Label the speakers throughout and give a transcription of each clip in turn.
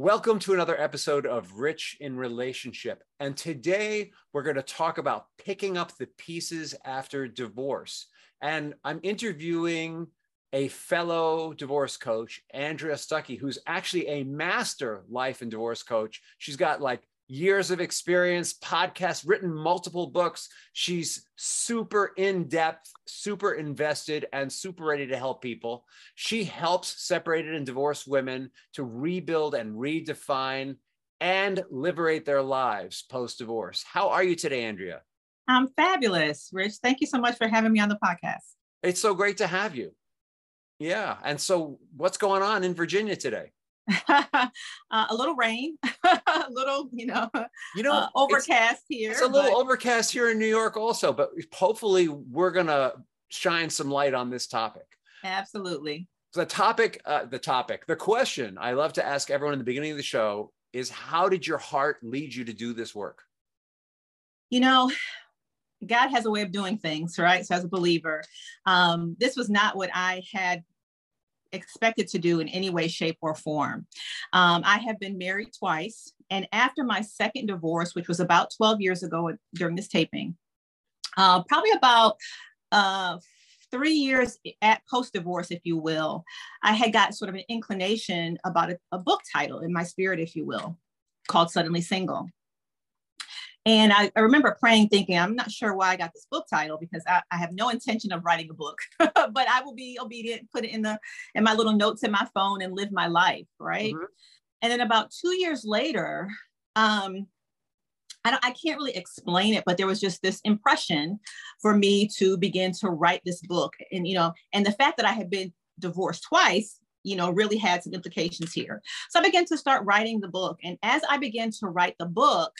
Speaker 1: Welcome to another episode of Rich in Relationship. And today we're going to talk about picking up the pieces after divorce. And I'm interviewing a fellow divorce coach, Andrea Stuckey, who's actually a master life and divorce coach. She's got like years of experience, podcasts, written multiple books. She's super in depth, super invested, and super ready to help people. She helps separated and divorced women to rebuild and redefine and liberate their lives post divorce. How are you today, Andrea?
Speaker 2: I'm fabulous, Rich. Thank you so much for having me on the podcast.
Speaker 1: It's so great to have you. Yeah. And so, what's going on in Virginia today?
Speaker 2: uh, a little rain, a little, you know, you know, uh, overcast
Speaker 1: it's,
Speaker 2: here.
Speaker 1: It's a little but... overcast here in New York also, but hopefully we're gonna shine some light on this topic.
Speaker 2: Absolutely.
Speaker 1: The topic, uh, the topic, the question I love to ask everyone in the beginning of the show is: How did your heart lead you to do this work?
Speaker 2: You know, God has a way of doing things, right? So as a believer, um, this was not what I had expected to do in any way, shape, or form. Um, I have been married twice. And after my second divorce, which was about 12 years ago during this taping, uh, probably about uh, three years at post divorce, if you will, I had got sort of an inclination about a, a book title in my spirit, if you will, called Suddenly Single. And I, I, remember praying, thinking, I'm not sure why I got this book title because I, I have no intention of writing a book, but I will be obedient, put it in the in my little notes in my phone and live my life, right? Mm-hmm. And then about two years later, um, I, don't I can't really explain it, but there was just this impression for me to begin to write this book. And you know, and the fact that I had been divorced twice you know really had some implications here so i began to start writing the book and as i began to write the book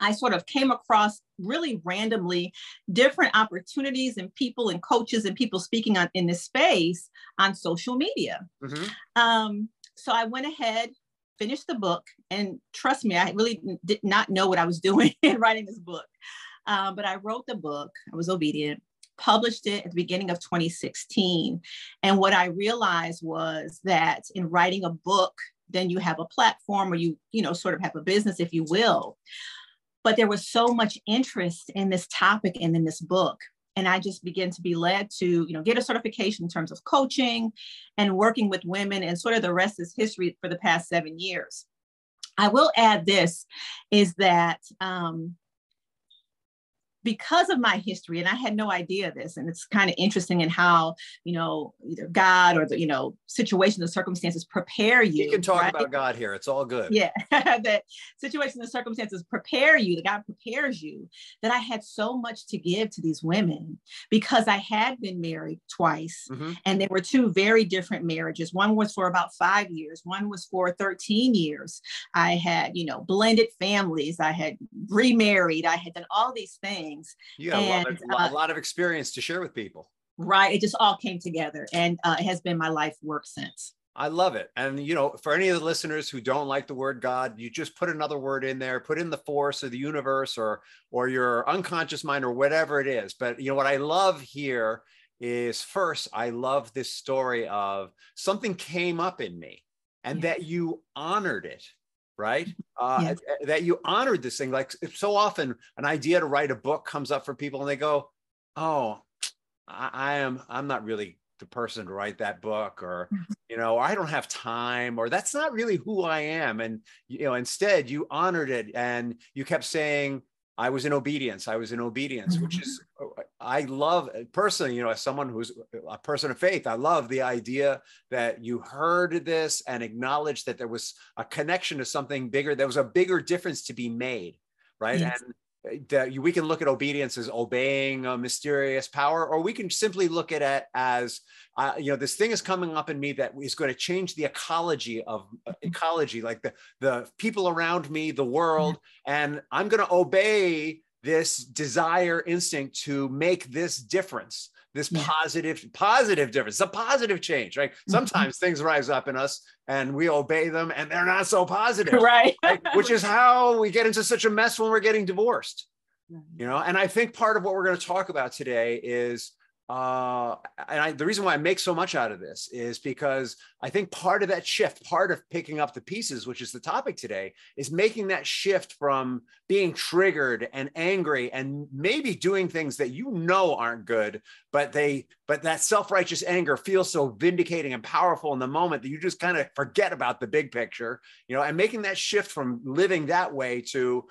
Speaker 2: I sort of came across really randomly different opportunities and people and coaches and people speaking on in this space on social media. Mm-hmm. Um, so I went ahead, finished the book, and trust me, I really did not know what I was doing in writing this book. Um, but I wrote the book. I was obedient. Published it at the beginning of 2016. And what I realized was that in writing a book, then you have a platform or you, you know, sort of have a business, if you will but there was so much interest in this topic and in this book. And i just began to be led to you know get a certification in terms of coaching and working with women and sort of the rest is history for the past seven years. I will add this is that um, because of my history, and I had no idea this, and it's kind of interesting in how you know either God or the you know situation and circumstances prepare you.
Speaker 1: You can talk right? about God here; it's all good.
Speaker 2: Yeah, that situation and circumstances prepare you. That God prepares you. That I had so much to give to these women because I had been married twice, mm-hmm. and they were two very different marriages. One was for about five years. One was for thirteen years. I had you know blended families. I had remarried. I had done all these things things.
Speaker 1: You got and, a, lot of, uh, a lot of experience to share with people.
Speaker 2: Right. It just all came together and uh, it has been my life work since.
Speaker 1: I love it. And, you know, for any of the listeners who don't like the word God, you just put another word in there, put in the force or the universe or, or your unconscious mind or whatever it is. But, you know, what I love here is first, I love this story of something came up in me and yes. that you honored it right? Uh, yeah. That you honored this thing. Like so often, an idea to write a book comes up for people, and they go, "Oh, I, I am. I'm not really the person to write that book or mm-hmm. you know i don't have time or that's not really who i am and you know instead you honored it and you kept saying I was in obedience. I was in obedience, which mm-hmm. is, I love personally, you know, as someone who's a person of faith, I love the idea that you heard this and acknowledged that there was a connection to something bigger. There was a bigger difference to be made, right? Yes. And that we can look at obedience as obeying a mysterious power, or we can simply look at it as, uh, you know, this thing is coming up in me that is going to change the ecology of uh, mm-hmm. ecology, like the the people around me, the world, mm-hmm. and I'm going to obey this desire instinct to make this difference this positive positive difference a positive change right? Mm-hmm. sometimes things rise up in us and we obey them and they're not so positive
Speaker 2: right, right?
Speaker 1: which is how we get into such a mess when we're getting divorced you know? And i think part of what we're going to talk about today is uh, and I, the reason why I make so much out of this is because I think part of that shift, part of picking up the pieces, which is the topic today, is making that shift from being triggered and angry and maybe doing things that you know aren't good, but they, but that self-righteous anger feels so vindicating and powerful in the moment that you just kind of forget about the big picture, you know, and making that shift from living that way to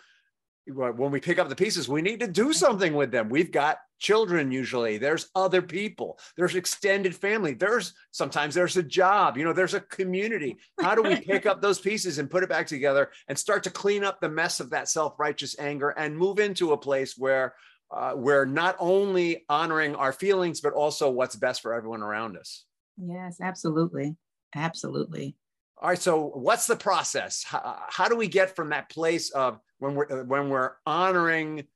Speaker 1: when we pick up the pieces, we need to do something with them. We've got children usually. There's other people. There's extended family. There's sometimes there's a job you know there's a community. How do we pick up those pieces and put it back together and start to clean up the mess of that self-righteous anger and move into a place where uh, we're not only honoring our feelings but also what's best for everyone around us?
Speaker 2: Yes absolutely. Absolutely
Speaker 1: all right so what's the process? How, uh, how do we get from that place of when we're uh, when we're honoring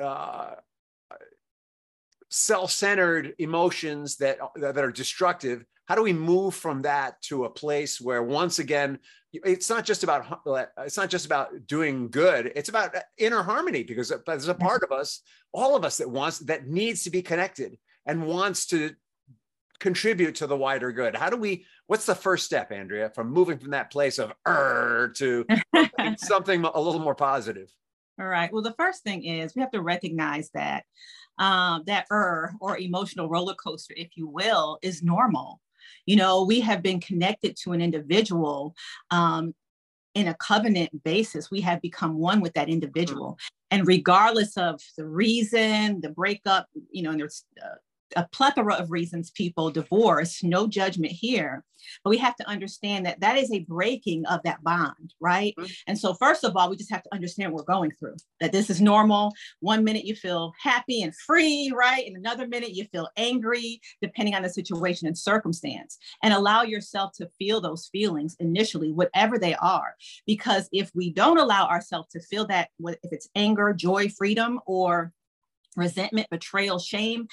Speaker 1: uh, self-centered emotions uh, that that are destructive how do we move from that to a place where once again it's not just about it's not just about doing good it's about inner harmony because there's a mm-hmm. part of us all of us that wants that needs to be connected and wants to contribute to the wider good how do we what's the first step andrea from moving from that place of er to something a little more positive
Speaker 2: all right well the first thing is we have to recognize that um, that er or emotional roller coaster, if you will, is normal. You know, we have been connected to an individual um, in a covenant basis. We have become one with that individual. And regardless of the reason, the breakup, you know, and there's uh, a plethora of reasons people divorce, no judgment here. But we have to understand that that is a breaking of that bond, right? Mm-hmm. And so, first of all, we just have to understand what we're going through, that this is normal. One minute you feel happy and free, right? And another minute you feel angry, depending on the situation and circumstance. And allow yourself to feel those feelings initially, whatever they are. Because if we don't allow ourselves to feel that, if it's anger, joy, freedom, or resentment, betrayal, shame,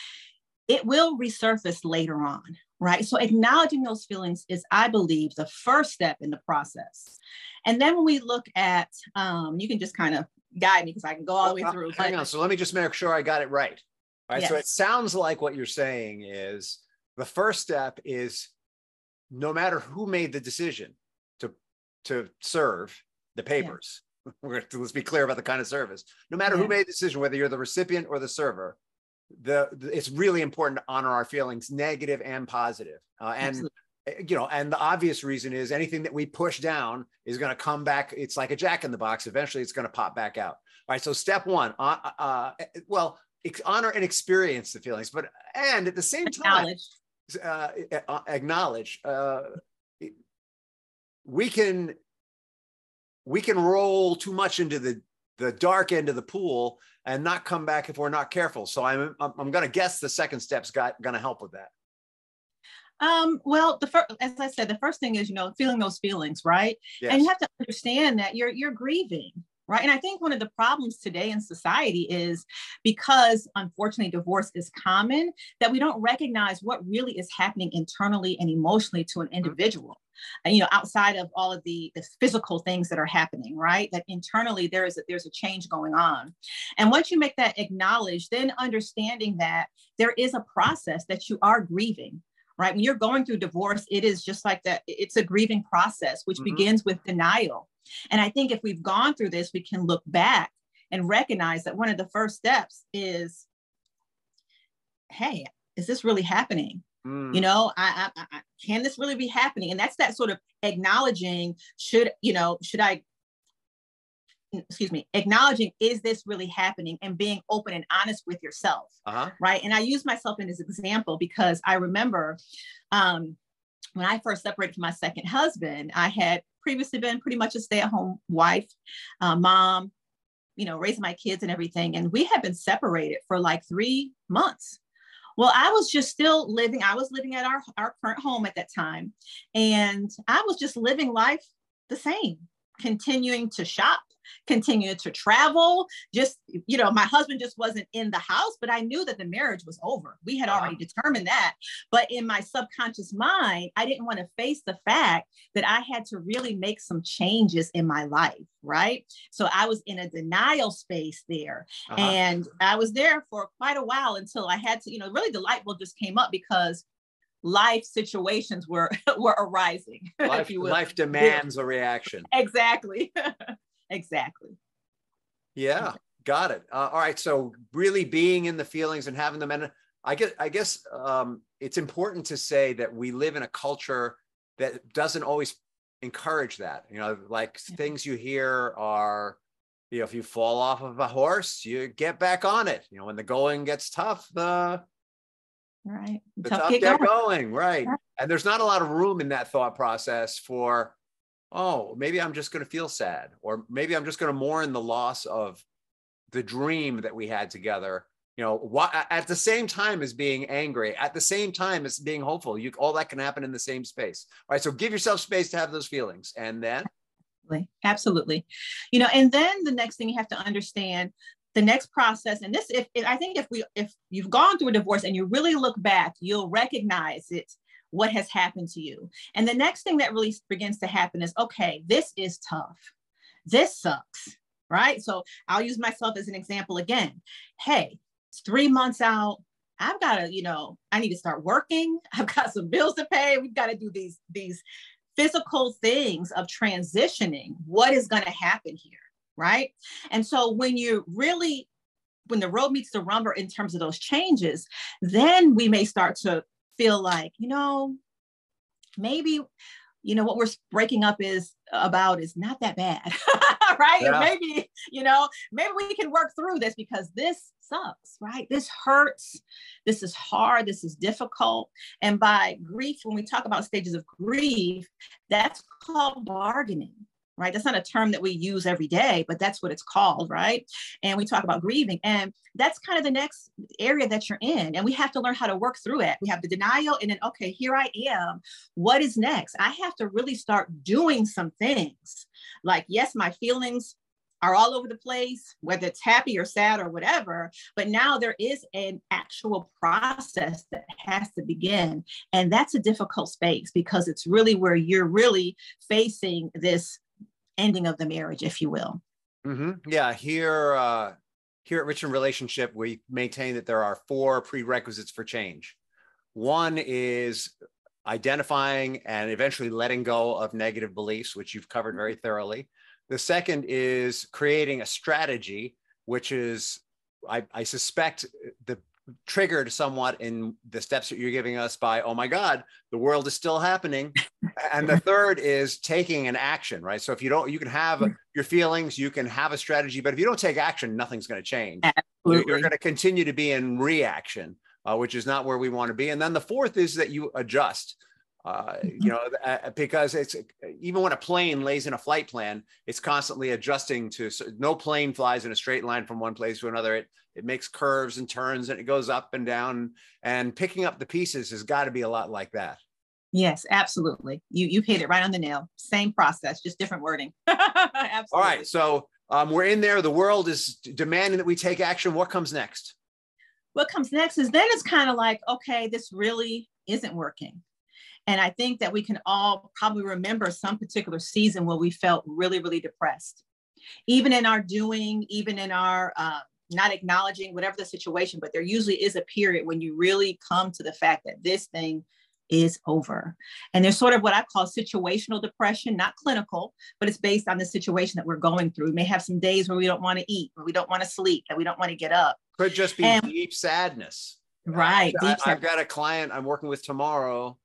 Speaker 2: it will resurface later on, right? So acknowledging those feelings is, I believe, the first step in the process. And then when we look at, um, you can just kind of guide me because I can go all the way through.
Speaker 1: Hang on. So let me just make sure I got it right. All right. Yes. So it sounds like what you're saying is the first step is no matter who made the decision to to serve the papers. Yeah. We're going to, let's be clear about the kind of service. No matter yeah. who made the decision, whether you're the recipient or the server, the, the, it's really important to honor our feelings negative and positive uh, and Absolutely. Eh, you know and the obvious reason is anything that we push down is going to come back it's like a jack in the box eventually it's going to pop back out all right so step one uh, uh, eh, well honor and experience the feelings but and at the same time uh, eh, uh, acknowledge uh, we can we can roll too much into the the dark end of the pool and not come back if we're not careful. So I'm I'm, going to guess the second step's got going to help with that.
Speaker 2: Um, well, the first, as I said, the first thing is you know feeling those feelings, right? Yes. And you have to understand that you're you're grieving, right? And I think one of the problems today in society is because unfortunately divorce is common that we don't recognize what really is happening internally and emotionally to an mm-hmm. individual. Mm-hmm you know outside of all of the, the physical things that are happening right? That internally there is a, there's a change going on. And once you make that acknowledge then understanding that there is a process that you are grieving right? When you're going through divorce it is just like that it's a grieving process which mm-hmm. begins with denial. And i think if we've gone through this we can look back and recognize that one of the first steps is hey is this really happening Mm. You know, I, I, I, can this really be happening? And that's that sort of acknowledging should, you know, should I, excuse me, acknowledging is this really happening and being open and honest with yourself. Uh-huh. Right. And I use myself in this example because I remember um, when I first separated from my second husband, I had previously been pretty much a stay at home wife, uh, mom, you know, raising my kids and everything. And we had been separated for like three months. Well, I was just still living, I was living at our, our current home at that time. And I was just living life the same, continuing to shop, continue to travel. Just, you know, my husband just wasn't in the house, but I knew that the marriage was over. We had already determined that. But in my subconscious mind, I didn't want to face the fact that I had to really make some changes in my life, right? So I was in a denial space there. Uh-huh. And I was there for quite a while until I had to, you know, really the light bulb just came up because life situations were were arising.
Speaker 1: Life, life demands a reaction.
Speaker 2: Exactly. exactly.
Speaker 1: Yeah, got it. Uh, all right. So really being in the feelings and having them, and I guess I guess um, it's important to say that we live in a culture that doesn't always encourage that. You know, like yeah. things you hear are you know, if you fall off of a horse, you get back on it. You know, when the going gets tough, the
Speaker 2: right
Speaker 1: the tough, tough get, get going. going. right and there's not a lot of room in that thought process for oh maybe i'm just going to feel sad or maybe i'm just going to mourn the loss of the dream that we had together you know at the same time as being angry at the same time as being hopeful you all that can happen in the same space. All right so give yourself space to have those feelings and then?
Speaker 2: Absolutely. You know and then the next thing you have to understand the next process and this if, if, i think if we if you've gone through a divorce and you really look back you'll recognize it what has happened to you. And the next thing that really begins to happen is okay this is tough. This sucks right? So i'll use myself as an example again. Hey it's three months out i've got to you know i need to start working. I've got some bills to pay. We've got to do these these physical things of transitioning. What is going to happen here right? And so when you really, when the road meets the rubber in terms of those changes, then we may start to feel like, you know, maybe you know what we're breaking up is about is not that bad right? Yeah. maybe you know maybe we can work through this because this sucks right? This hurts. This is hard. This is difficult. And by grief when we talk about stages of grief that's called bargaining right? That's not a term that we use every day, but that's what it's called, right? And we talk about grieving, and that's kind of the next area that you're in. And we have to learn how to work through it. We have the denial, and then, okay, here I am. What is next? I have to really start doing some things. Like, yes, my feelings are all over the place, whether it's happy or sad or whatever. But now there is an actual process that has to begin. And that's a difficult space because it's really where you're really facing this ending of the marriage, if you will.
Speaker 1: Mm-hmm. Yeah, here, uh, here at Rich in Relationship, we maintain that there are four prerequisites for change. One is identifying and eventually letting go of negative beliefs, which you've covered very thoroughly. The second is creating a strategy, which is, I, I suspect, the triggered somewhat in the steps that you're giving us by, oh my God, the world is still happening. and the third is taking an action, right? So if you don't, you can have hmm. your feelings, you can have a strategy, but if you don't take action, nothing's going to change. Absolutely. You're going to continue to be in reaction, uh, which is not where we want to be. And then the fourth is that you adjust. Uh, you mm-hmm. know, uh, because it's even when a plane lays in a flight plan, it's constantly adjusting to. So no plane flies in a straight line from one place to another. It it makes curves and turns and it goes up and down. And picking up the pieces has got to be a lot like that.
Speaker 2: Yes, absolutely. You you hit it right on the nail. Same process, just different wording.
Speaker 1: absolutely. All right, so um, we're in there. The world is demanding that we take action. What comes next?
Speaker 2: What comes next is then it's kind of like, okay, this really isn't working and I think that we can all probably remember some particular season where we felt really, really depressed. Even in our doing, even in our uh, not acknowledging whatever the situation, but there usually is a period when you really come to the fact that this thing is over. And there's sort of what I call situational depression, not clinical, but it's based on the situation that we're going through. We may have some days where we don't want to eat, where we don't want to sleep, that we don't want to get up.
Speaker 1: Could just be and, deep sadness.
Speaker 2: Right.
Speaker 1: I, have got a client I'm working with tomorrow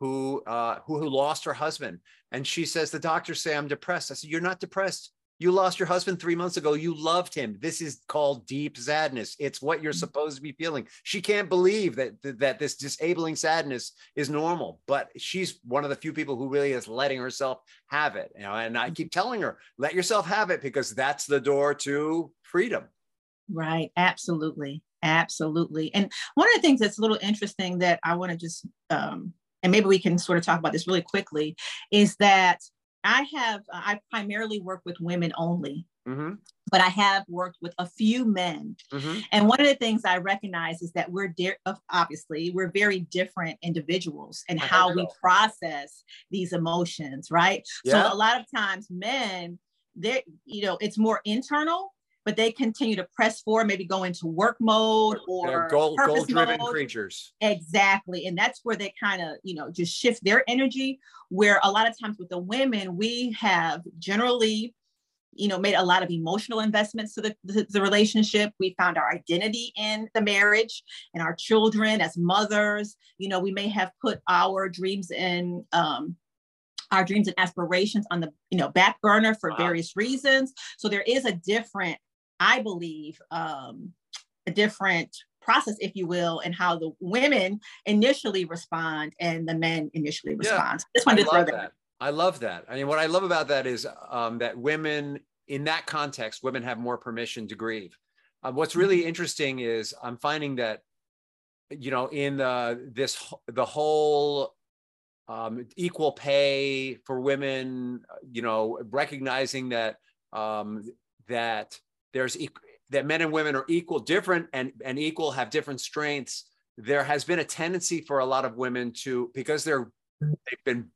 Speaker 1: who uh, who who lost her husband, and she says the doctors say I'm depressed. I said you're not depressed. You lost your husband three months ago. You loved him. This is called deep sadness. It's what you're mm. supposed to be feeling. She can't believe that that this disabling sadness is normal, but she's one of the few people who really is letting herself have it. You know, and I keep telling her, let yourself have it because that's the door to freedom.
Speaker 2: Right. Absolutely. Absolutely. And one of the things that's a little interesting that I want to just um, and maybe we can sort of talk about this really quickly, is that I have, uh, I primarily work with women only.
Speaker 1: Mm-hmm.
Speaker 2: But I have worked with a few men.
Speaker 1: Mm-hmm.
Speaker 2: And one of the things I recognize is that we're de- obviously we're very different individuals and how we process these emotions, right?
Speaker 1: Yeah.
Speaker 2: So a lot of times men, they you know, it's more internal, but they continue to press forward, maybe go into work mode or
Speaker 1: They're goal, goal-driven
Speaker 2: mode.
Speaker 1: creatures.
Speaker 2: Exactly. And that's where they kind of, you know, just shift their energy. Where a lot of times with the women, we have generally, you know, made a lot of emotional investments to the, the, the relationship. We found our identity in the marriage and our children as mothers. You know, we may have put our dreams in, um, our dreams and aspirations on the you know back burner for
Speaker 1: Wow.
Speaker 2: various reasons so there is a different i believe um a different process if you will and how the women initially respond and the men initially
Speaker 1: Yeah.
Speaker 2: respond just
Speaker 1: I
Speaker 2: wanted to throw
Speaker 1: love
Speaker 2: that
Speaker 1: that. I love that. I mean, what I love about that is um, that women, in that context, women have more permission to grieve. Uh, what's really
Speaker 2: Mm-hmm.
Speaker 1: interesting is I'm finding that, you know, in the this the whole um, equal pay for women, uh, you know, recognizing that um, that there's that men and women are equal, different, and and equal have different strengths. There has been a tendency for a lot of women to because they're they've been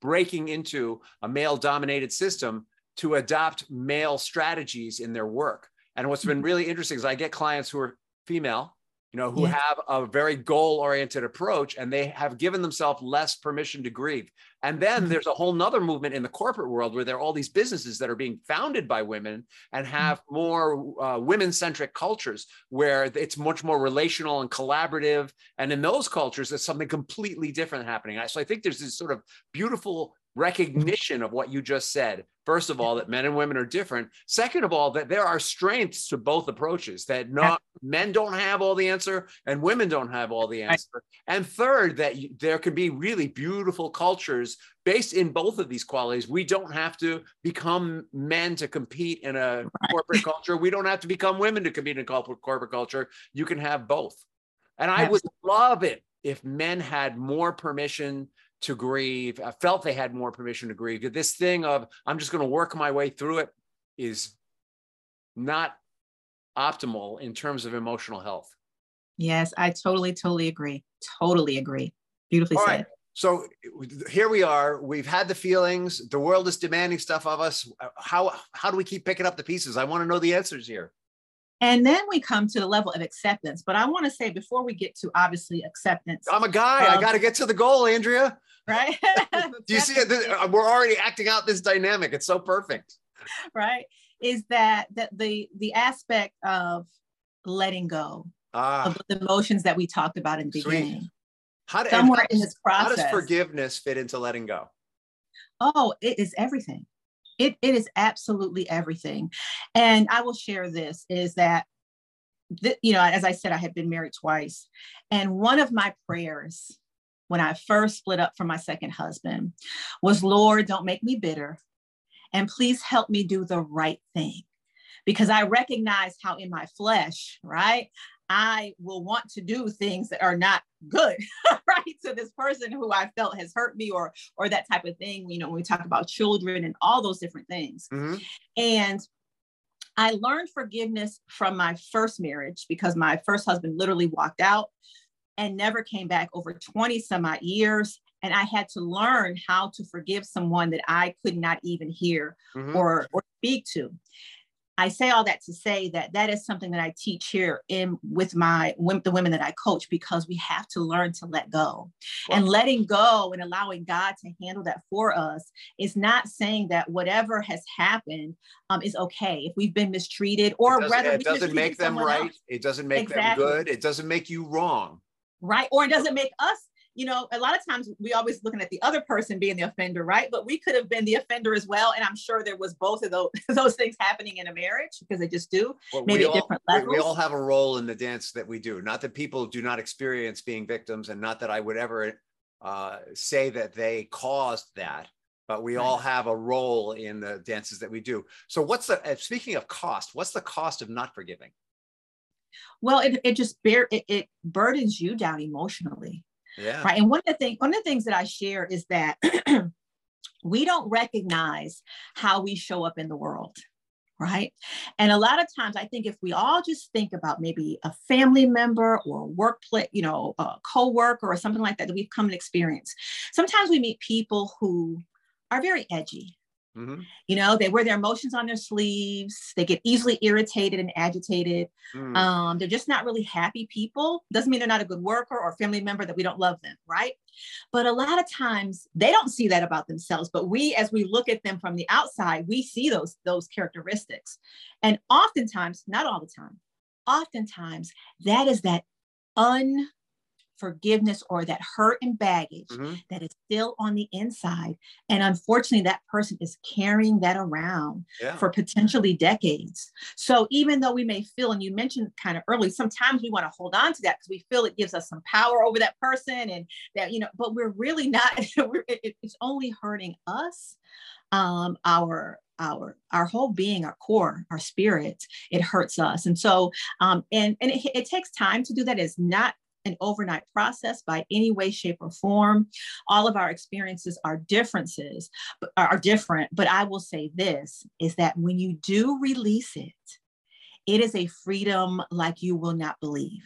Speaker 1: breaking into a male dominated system to adopt male strategies in their work. And what's been mm-hmm. really interesting is I get clients who are female, you know, who
Speaker 2: Yeah.
Speaker 1: have a very goal oriented approach and they have given themselves less permission to grieve. And then
Speaker 2: Mhm.
Speaker 1: there's a whole nother movement in the corporate world where there are all these businesses that are being founded by women and have more uh, women centric cultures where it's much more relational and collaborative. And in those cultures, there's something completely different happening. So I think there's this sort of beautiful recognition of what you just said. First of all, that men and women are different. Second of all, that there are strengths to both approaches, that not men don't have all the answer and women don't have all the answer. And third, that you, there can be really beautiful cultures based in both of these qualities. We don't have to become men to compete in a corporate culture. We don't have to become women to compete in corporate corporate culture. You can have both. And I would love it if men had more permission to grieve. I felt they had more permission to grieve. This thing of I'm just going to work my way through it is not optimal in terms of emotional health.
Speaker 2: yes i totally totally agree totally agree beautifully
Speaker 1: All
Speaker 2: said
Speaker 1: right. So here we are. We've had the feelings. The world is demanding stuff of us. How how do we keep picking up the pieces? I want to know the answers here.
Speaker 2: and then we come to the level of acceptance but i want to say before we get to obviously acceptance
Speaker 1: I'm a guy. I got to get to the goal, Andrea.
Speaker 2: Right
Speaker 1: Do you see it? Uh, We're already acting out this dynamic. It's so perfect.
Speaker 2: right is that that the the aspect of letting go
Speaker 1: Ah,
Speaker 2: of the emotions that we talked about in the
Speaker 1: Sweet.
Speaker 2: beginning
Speaker 1: how, do,
Speaker 2: somewhere
Speaker 1: how
Speaker 2: in
Speaker 1: does-
Speaker 2: this
Speaker 1: how
Speaker 2: process
Speaker 1: does forgiveness fit into letting go?
Speaker 2: oh it is everything it, it is absolutely everything and i will share this is that th- you know as i said i had been married twice and one of my prayers when i first split up from my second husband was lord don't make me bitter and please help me do the right thing because i recognize how in my flesh right i will want to do things that are not good right to this person who i felt has hurt me or or that type of thing you know when we talk about children and all those different things
Speaker 1: Mhm.
Speaker 2: and I learned forgiveness from my first marriage because my first husband literally walked out and never came back over 20 some odd years. And I had to learn how to forgive someone that I could not even hear
Speaker 1: Mhm.
Speaker 2: or, or speak to. I say all that to say that that is something that I teach here in with my with the women that I coach because we have to learn to let go. And letting go and allowing God to handle that for us is not saying that whatever has happened um, is okay if we've been mistreated or
Speaker 1: it doesn't,
Speaker 2: rather
Speaker 1: it doesn't make them right.
Speaker 2: else,
Speaker 1: It doesn't make
Speaker 2: Exactly.
Speaker 1: them good. It doesn't make you wrong.
Speaker 2: Right? Or it doesn't make us. You know, a lot of times we always looking at the other person being the offender, right? But we could have been the offender as well. And I'm sure there was both of those those things happening in a marriage because they just do.
Speaker 1: Well,
Speaker 2: Maybe
Speaker 1: all,
Speaker 2: different
Speaker 1: we- We all have a role in the dance that we do. Not that people do not experience being victims, and not that I would ever uh, say that they caused that. But we all have a role in the dances that we do. So, what's the uh, speaking of cost? What's the cost of not forgiving?
Speaker 2: Well, it, it just bear it, it burdens you down emotionally.
Speaker 1: Yeah.
Speaker 2: right and one of the things one of the things that i share is that we don't recognize how we show up in the world right and a lot of times i think if we all just think about maybe a family member or a workplace you know a co-worker or something like that that we've come and experienced sometimes we meet people who are very edgy Mm-hmm. You know, they wear their emotions on their sleeves. They get easily irritated and agitated. Mm. Um, they're just not really happy people. Doesn't mean they're not a good worker or family member that we don't love them, right? But a lot of times they don't see that about themselves. But we, as we look at them from the outside, we see those those characteristics. And oftentimes, not all the time, oftentimes that is that un forgiveness or that hurt and baggage mm-hmm. that is still on the inside. And unfortunately, that person is carrying that around yeah. for potentially decades. So even though we may feel, and you mentioned kind of early, sometimes we want to hold on to that because we feel it gives us some power over that person and that, you know, but we're really not, we're, it, it's only hurting us. Um, our our our whole being our core our spirit it hurts us and so um and and it, it takes time to do that is not an overnight process by any way, shape, or form. All of our experiences are differences, are different. But I will say this is that when you do release it, it is a freedom like you will not believe.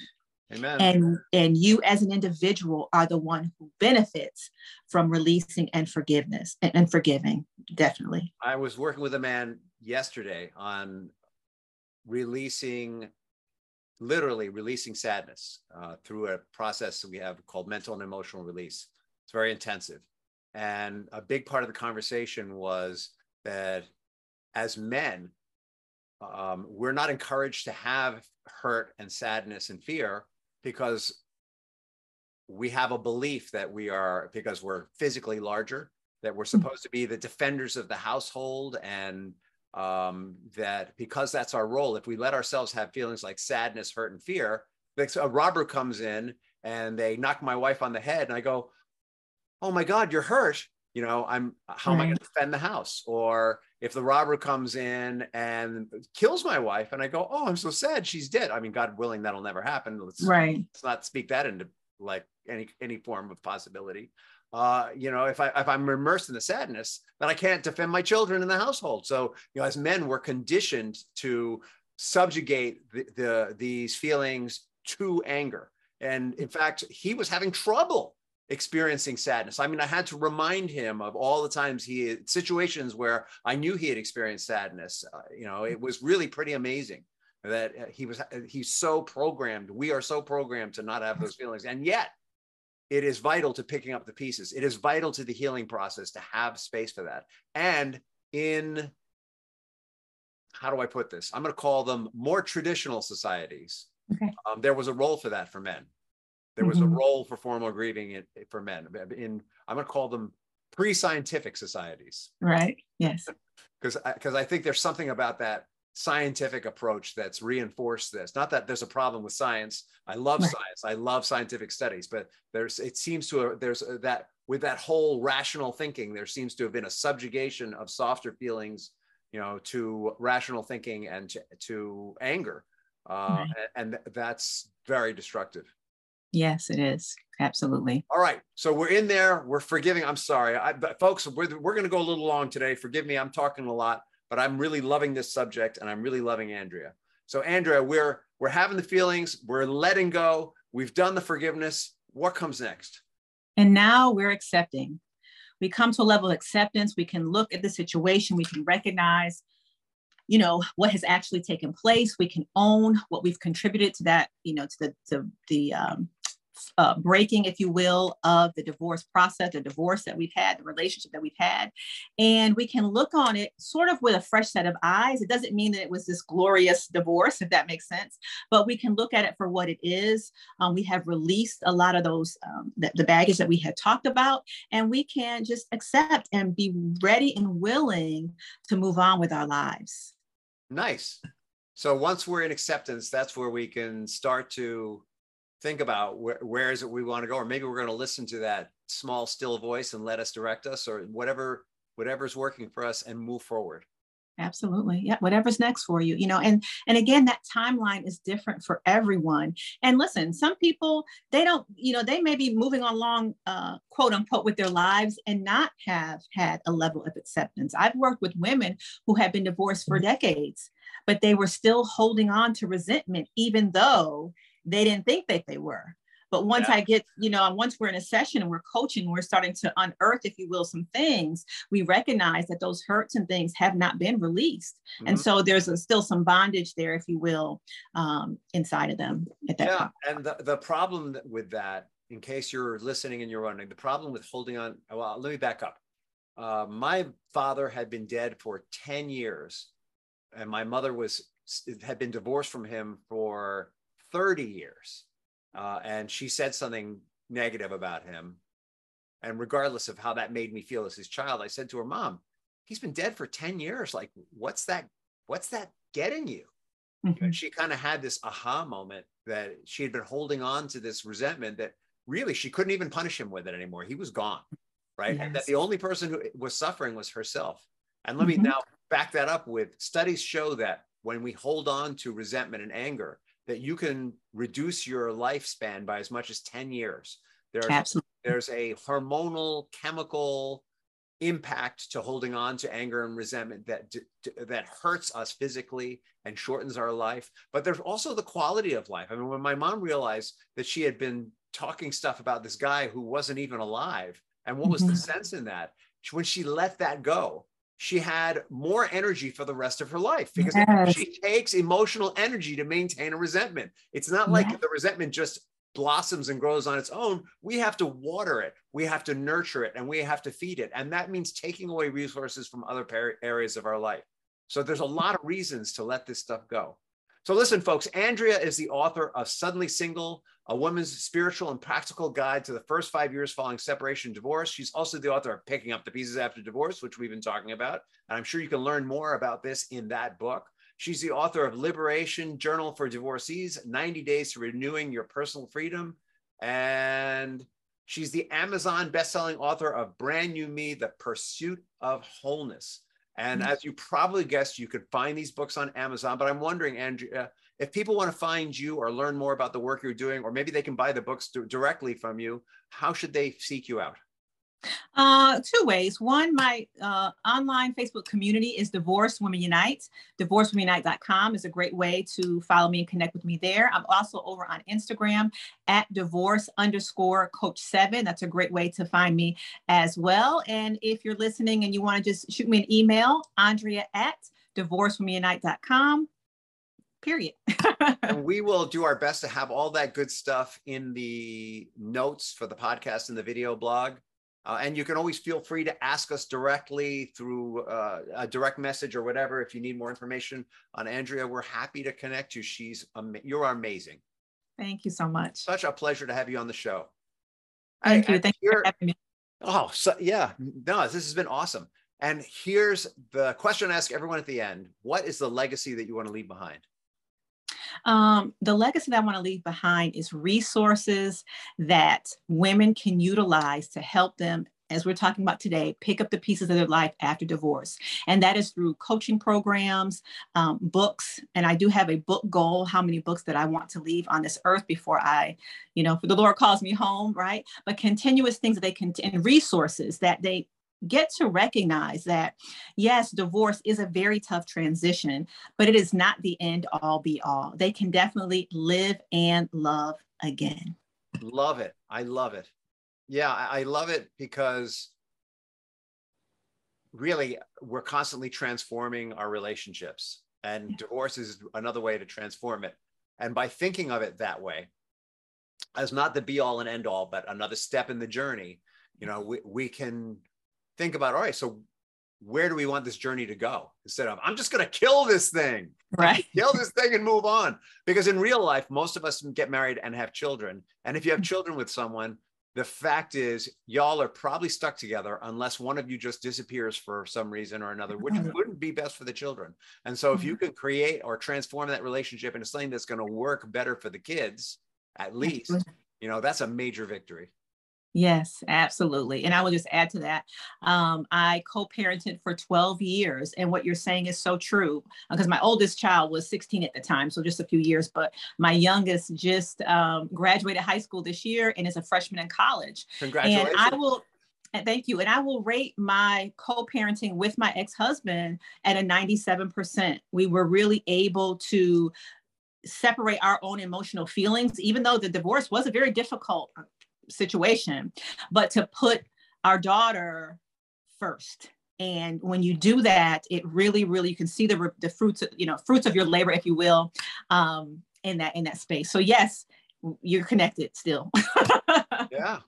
Speaker 2: Amen. And and you as an individual are the one who benefits from releasing and forgiveness and, and forgiving. Definitely.
Speaker 1: I was working with a man yesterday on releasing literally releasing sadness uh, through a process we have called mental and emotional release. It's very intensive. And a big part of the conversation was that as men, um, we're not encouraged to have hurt and sadness and fear because we have a belief that we are, because we're physically larger, that we're hmm. supposed to be the defenders of the household and um, that because that's our role, if we let ourselves have feelings like sadness, hurt, and fear, like a robber comes in and they knock my wife on the head, and I go, "Oh my God, you're hurt." You know, I'm how right. am I going to defend the house? Or if the robber comes in and kills my wife, and I go, "Oh, I'm so sad, she's dead." I mean, God willing, that'll never happen. Let's,
Speaker 2: right.
Speaker 1: Let's not speak that into like any any form of possibility uh, you know, if I if I'm immersed in the sadness, then I can't defend my children in the household. So, you know, as men, we're conditioned to subjugate the, the these feelings to anger. And in fact, he was having trouble experiencing sadness. I mean, I had to remind him of all the times he had situations where I knew he had experienced sadness. Uh, you know, it was really pretty amazing that he was he's so programmed. We are so programmed to not have those feelings, and yet it is vital to picking up the pieces. It is vital to the healing process to have space for that. And in, how do I put this? I'm going to call them more traditional societies. Okay. Um, there was a role for that for men. There was mm-hmm. a role for formal grieving in, for men. In I'm going to call them pre-scientific societies.
Speaker 2: Right. Yes.
Speaker 1: Because because I think there's something about that scientific approach that's reinforced this. Not that there's a problem with science. I love right. science. I love scientific studies, but there's it seems to have, there's that with that whole rational thinking, there seems to have been a subjugation of softer feelings, you know, to rational thinking and to, to anger, uh, right. and that's very destructive.
Speaker 2: Yes, it is. Absolutely.
Speaker 1: All right. So we're in there. We're forgiving. I'm sorry. I, but folks, we're, we're going to go a little long today. Forgive me. I'm talking a lot but I'm really loving this subject and I'm really loving Andrea. So Andrea, we're we're having the feelings, we're letting go, we've done the forgiveness. What comes next?
Speaker 2: And now we're accepting. We come to a level of acceptance. We can look at the situation. We can recognize, you know, what has actually taken place. We can own what we've contributed to that, you know, to the to the um, uh, breaking, if you will, of the divorce process, the divorce that we've had, the relationship that we've had. And we can look on it sort of with a fresh set of eyes. It doesn't mean that it was this glorious divorce, if that makes sense, but we can look at it for what it is. Um, we have released a lot of those, um, the, the baggage that we had talked about, and we can just accept and be ready and willing to move on with our lives.
Speaker 1: Nice. So once we're in acceptance, that's where we can start to think about where, where is it we want to go or maybe we're going to listen to that small still voice and let us direct us or whatever whatever's working for us and move forward.
Speaker 2: Absolutely. Yeah whatever's next for you you know and and again that timeline is different for everyone. And listen some people they don't you know they may be moving along uh, quote unquote with their lives and not have had a level of acceptance. I've worked with women who have been divorced for decades but they were still holding on to resentment even though they didn't think that they were but once yeah. I get, you know, once we're in a session and we're coaching, we're starting to unearth, if you will, some things, we recognize that those hurts and things have not been released. Mm-hmm. And so there's a, still some bondage there, if you will, um, inside of them at that
Speaker 1: yeah.
Speaker 2: Point.
Speaker 1: And the, the problem with that, in case you're listening and you're wondering, the problem with holding on, well, let me back up. Uh, my father had been dead for 10 years and my mother was had been divorced from him for 30 years uh, and she said something negative about him. And regardless of how that made me feel as his child, I said to her, Mom, he's been dead for 10 years. Like, what's that? What's that getting you? Mm-hmm. And she kind of had this aha moment that she had been holding on to this resentment that really she couldn't even punish him with it anymore. He was gone. Right. Yes. And that the only person who was suffering was herself. And let mm-hmm. me now back that up with studies show that when we hold on to resentment and anger, that you can reduce your lifespan by as much as 10 years. There's, Absolutely. there's a hormonal chemical impact to holding on to anger and resentment that that hurts us physically and shortens our life but there's also the quality of life i mean when my mom realized that she had been talking stuff about this guy who wasn't even alive and what was mm-hmm. the sense in that when she let that go she had more energy for the rest of her life because yes. she takes emotional energy to maintain a resentment. It's not like yes. the resentment just blossoms and grows on its own. We have to water it, we have to nurture it, and we have to feed it. And that means taking away resources from other areas of our life. So there's a lot of reasons to let this stuff go. So listen, folks, Andrea is the author of Suddenly Single, a woman's spiritual and practical guide to the first five years following separation and divorce. She's also the author of Picking Up the Pieces After Divorce, which we've been talking about. And I'm sure you can learn more about this in that book. She's the author of Liberation Journal for Divorcees 90 Days to Renewing Your Personal Freedom. And she's the Amazon bestselling author of Brand New Me The Pursuit of Wholeness. And mm-hmm. as you probably guessed, you could find these books on Amazon. But I'm wondering, Andrea, if people want to find you or learn more about the work you're doing, or maybe they can buy the books directly from you, how should they seek you out?
Speaker 2: Uh, two ways. One, my uh, online Facebook community is Divorce Women Unite. DivorceWomenUnite.com is a great way to follow me and connect with me there. I'm also over on Instagram at divorce underscore coach seven. That's a great way to find me as well. And if you're listening and you want to just shoot me an email, Andrea at divorcewomenunite.com period.
Speaker 1: and we will do our best to have all that good stuff in the notes for the podcast and the video blog. Uh, and you can always feel free to ask us directly through uh, a direct message or whatever if you need more information on Andrea. We're happy to connect you. She's am- you're amazing.
Speaker 2: Thank you so much.
Speaker 1: Such a pleasure to have you on the show.
Speaker 2: Thank I, you. Thank you for having me.
Speaker 1: Oh, so yeah, no, this has been awesome. And here's the question I ask everyone at the end: What is the legacy that you want to leave behind?
Speaker 2: Um, the legacy that I want to leave behind is resources that women can utilize to help them as we're talking about today, pick up the pieces of their life after divorce. And that is through coaching programs, um, books. And I do have a book goal, how many books that I want to leave on this earth before I, you know, for the Lord calls me home, right? But continuous things that they can, and resources that they get to recognize that yes divorce is a very tough transition but it is not the end all be all. They can definitely live and love again.
Speaker 1: Love it. I love it. Yeah i love it because really we're constantly transforming our relationships and yeah. divorce is another way to transform it. And by thinking of it that way as not the be all and end all but another step in the journey you know we, we can think about all right so where do we want this journey to go? Instead of i'm just going to kill this thing.
Speaker 2: Right.
Speaker 1: kill this thing and move on. Because in real life most of us get married and have children. And if you have children with someone the fact is y'all are probably stuck together unless one of you just disappears for some reason or another which wouldn't be best for the children. And so if you mm-hmm. can create or transform that relationship into something that's going to work better for the kids at least you know that's a major victory
Speaker 2: Yes, absolutely. And I will just add to that. Um, I co parented for 12 years. And what you're saying is so true because my oldest child was 16 at the time, so just a few years. But my youngest just um, graduated high school this year and is a freshman in college.
Speaker 1: Congratulations.
Speaker 2: And I will. Thank you. And I will rate my co parenting with my ex husband at a 97%. We were really able to separate our own emotional feelings, even though the divorce was a very difficult situation, but to put our daughter first. And when you do that, it really, really you can see the the fruits, you know, fruits of your labor, if you will, um, in that in that space. So yes, you're connected still.
Speaker 1: yeah,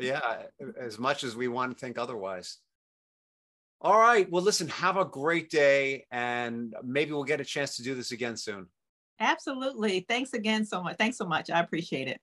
Speaker 1: yeah. As much as we want to think otherwise. All right. Well, listen. Have a great day, and maybe we'll get a chance to do this again soon.
Speaker 2: Absolutely. Thanks again so much. Thanks so much. I appreciate it.